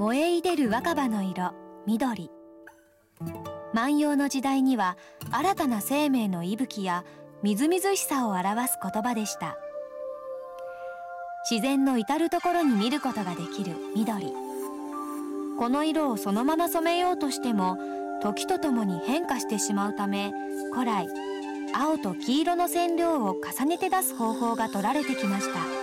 燃えいでる若葉の色緑。万葉の時代には新たな生命の息吹やみずみずしさを表す言葉でした。自然の至る所に見ることができる緑。この色をそのまま染めようとしても時とともに変化してしまうため古来青と黄色の染料を重ねて出す方法が取られてきました。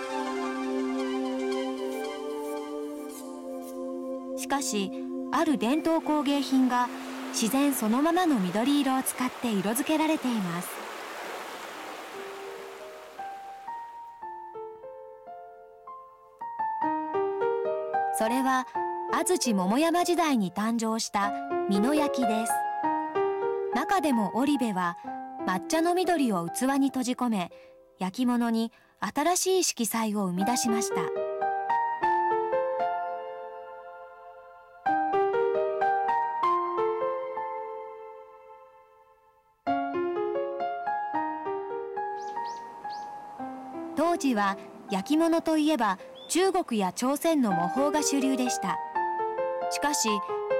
しかしある伝統工芸品が自然そのままの緑色を使って色付けられています。それは安土桃山時代に誕生した美濃焼です。中でも織部は抹茶の緑を器に閉じ込め焼き物に新しい色彩を生み出しました。当時は焼き物といえば中国や朝鮮の模倣が主流でした。しかし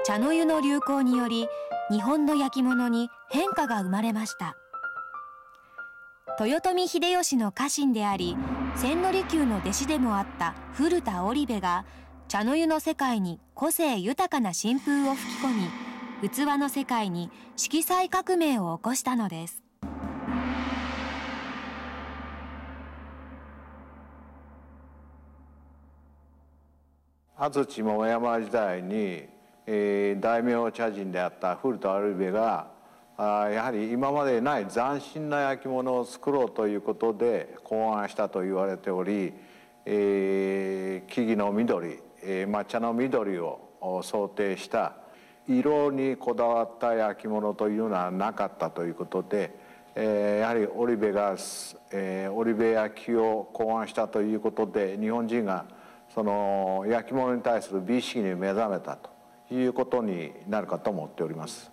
茶の湯の流行により日本の焼き物に変化が生まれました。豊臣秀吉の家臣であり千利休の弟子でもあった古田織部が茶の湯の世界に個性豊かな新風を吹き込み器の世界に色彩革命を起こしたのです。安土桃山時代に、えー、大名茶人であった古田織部があやはり今までない斬新な焼き物を作ろうということで考案したと言われており、えー、木々の緑、えー、抹茶の緑を想定した色にこだわった焼き物というのはなかったということで、えー、やはり織部が、えー、織部焼きを考案したということで日本人がその焼き物に対する美意識に目覚めたということになるかと思っております。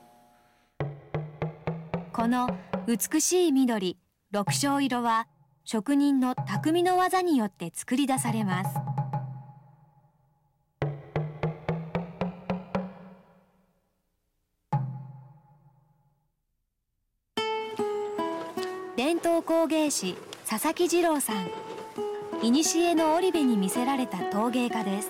この美しい緑六章色は職人の匠の技によって作り出されます伝統工芸士佐々木二郎さん古の織部に魅せられた陶芸家です。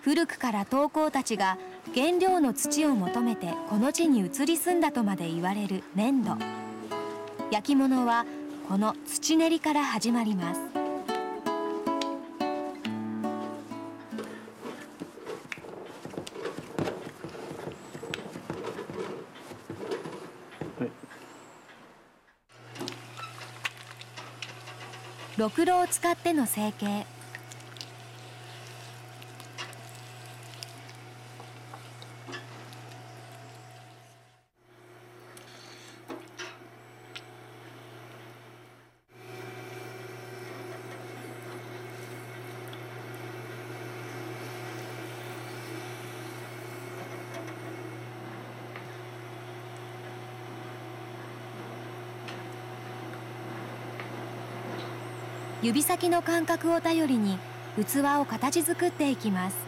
古くから陶工たちが原料の土を求めてこの地に移り住んだとまで言われる粘土。焼き物はこの土練りから始まります。ろくろを使っての成形。指先の感覚を頼りに器を形作っていきます。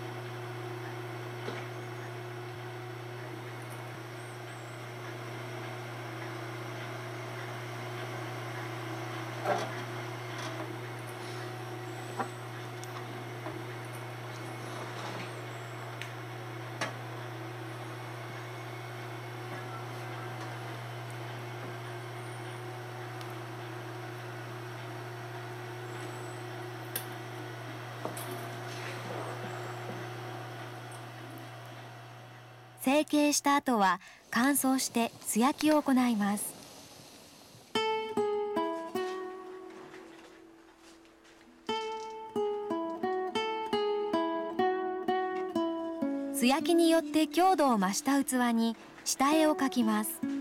成形した後は乾燥して素焼きを行います。素焼きによって強度を増した器に下絵を描きます。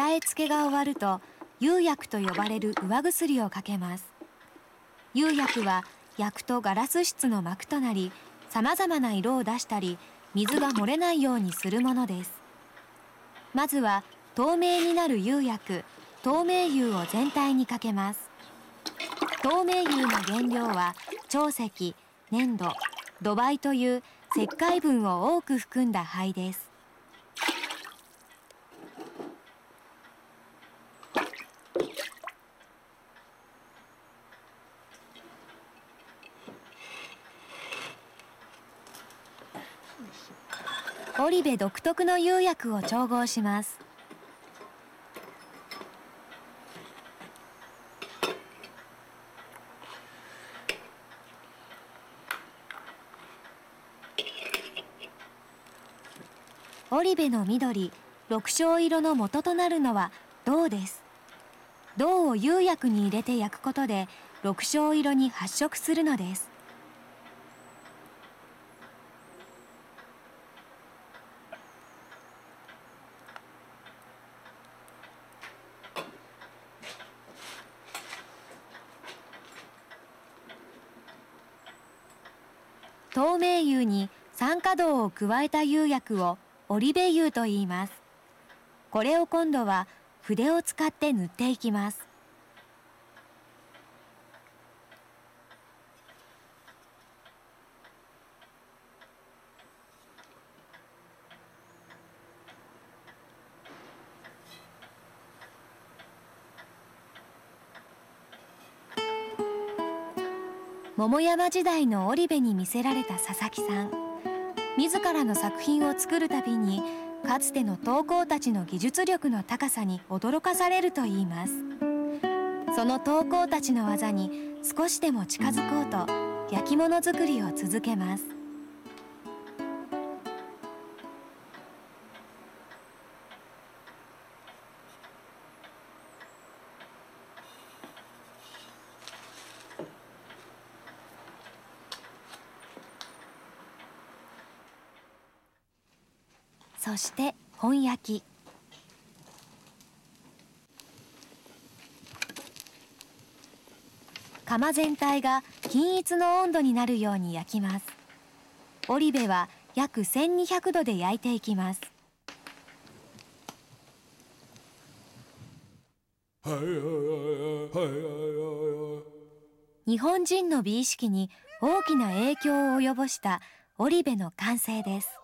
下絵付けが終わると釉薬と呼ばれる上薬をかけます。釉薬は焼くとガラス質の膜となりさまざまな色を出したり水が漏れないようにするものです。まずは透明になる釉薬透明釉を全体にかけます。透明釉の原料は長石粘土土灰という石灰分を多く含んだ灰です。織部独特の釉薬を調合します。織部の緑六章色の元となるのは銅です。銅を釉薬に入れて焼くことで六章色に発色するのです。透明油に酸化銅を加えた釉薬をオリベ油と言います。これを今度は筆を使って塗っていきます。桃山時代の織部に魅せられた佐々木さん。自らの作品を作るたびにかつての陶工たちの技術力の高さに驚かされるといいます。その陶工たちの技に少しでも近づこうと焼き物作りを続けます。そして本焼き。釜全体が均一の温度になるように焼きます。織部は約1200度で焼いていきます。日本人の美意識に大きな影響を及ぼした織部の完成です。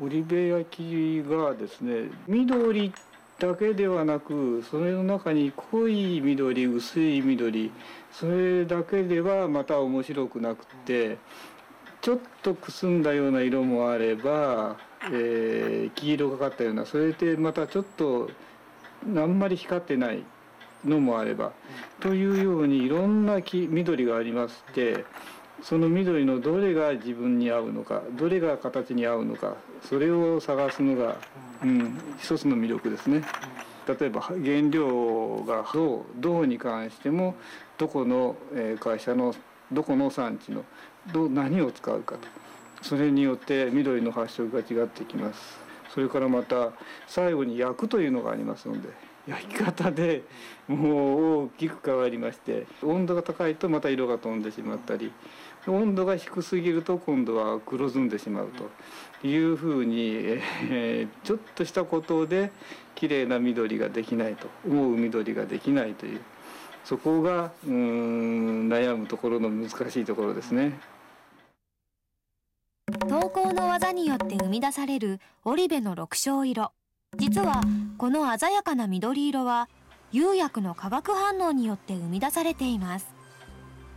織部焼きがですね緑だけではなくそれの中に濃い緑薄い緑それだけではまた面白くなくてちょっとくすんだような色もあれば、えー、黄色がかったようなそれでまたちょっとあんまり光ってないのもあればというようにいろんな緑がありましてその緑のどれが自分に合うのかどれが形に合うのかそれを探すのが、うん、一つの魅力ですね。例えば原料が銅銅に関してもどこの会社のどこの産地のど何を使うかとそれによって緑の発色が違ってきますそれからまた最後に焼くというのがありますので焼き方でもう大きく変わりまして温度が高いとまた色が飛んでしまったり温度が低すぎると今度は黒ずんでしまうというふうに、えー、ちょっとしたことで綺麗な緑ができないと思う緑ができないというそこがうん悩むところの難しいところですね。投稿の技によって生み出される織部の六章色実はこの鮮やかな緑色は釉薬の化学反応によって生み出されています。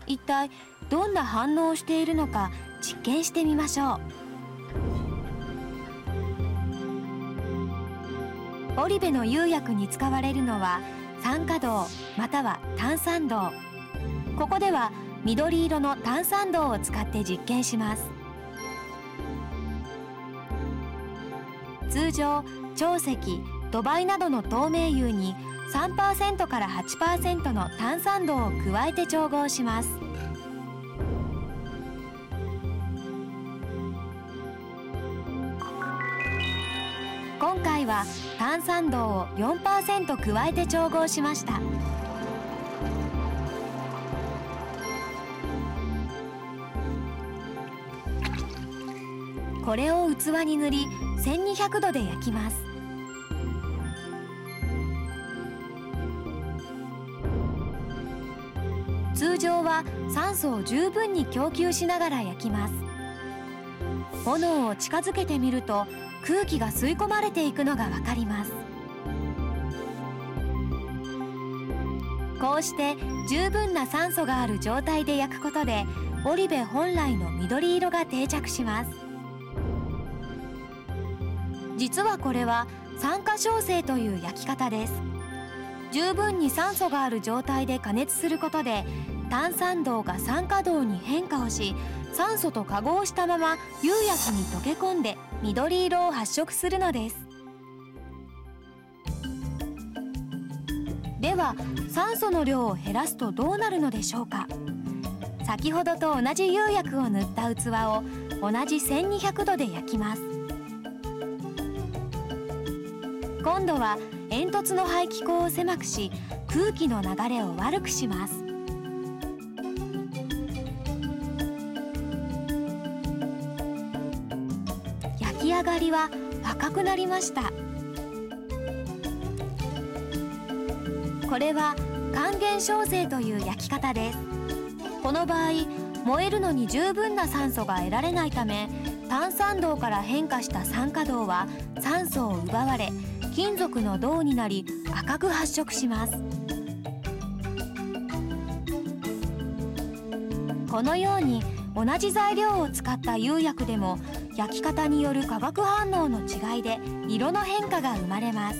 一体どんな反応をしているのか実験してみましょう。織部の釉薬に使われるのは酸化銅または炭酸銅。ここでは緑色の炭酸銅を使って実験します。通常長石ドバイなどの透明油に3%から8%の炭酸銅を加えて調合します。今回は炭酸銅を4%加えて調合しました。これを器に塗り1200度で焼きます。は酸素を十分に供給しながら焼きます。炎を近づけてみると空気が吸い込まれていくのがわかります。こうして十分な酸素がある状態で焼くことでオリベ本来の緑色が定着します。実はこれは酸化焼成という焼き方です。十分に酸素がある状態で加熱することで炭酸銅が酸化銅に変化をし酸素と化合したまま釉薬に溶け込んで緑色を発色するのです。では酸素の量を減らすとどうなるのでしょうか。先ほどと同じ釉薬を塗った器を同じ1200度で焼きます。今度は煙突の排気口を狭くし空気の流れを悪くします。がりは赤くなりました。これは還元焼成という焼き方です。この場合燃えるのに十分な酸素が得られないため炭酸銅から変化した酸化銅は酸素を奪われ金属の銅になり赤く発色します。このように同じ材料を使った釉薬でも焼き方による化学反応の違いで色の変化が生まれます。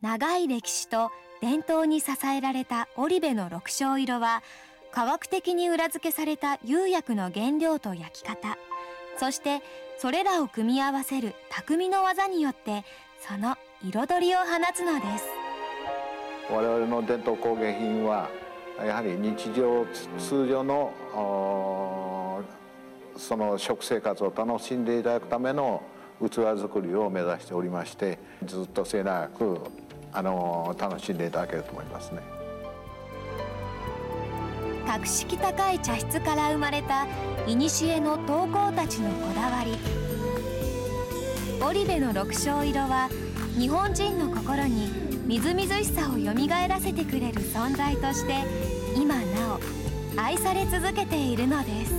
長い歴史と伝統に支えられた織部の六章色は科学的に裏付けされた釉薬の原料と焼き方。そしてそれらを組み合わせる匠の技によってその彩りを放つのです。我々の伝統工芸品はやはり日常通常のその食生活を楽しんでいただくための器作りを目指しておりましてずっと末永くあの楽しんでいただけると思いますね。格式高い茶室から生まれた古の陶工たちのこだわり。織部の六章色は日本人の心にみずみずしさをよみがえらせてくれる存在として今なお愛され続けているのです。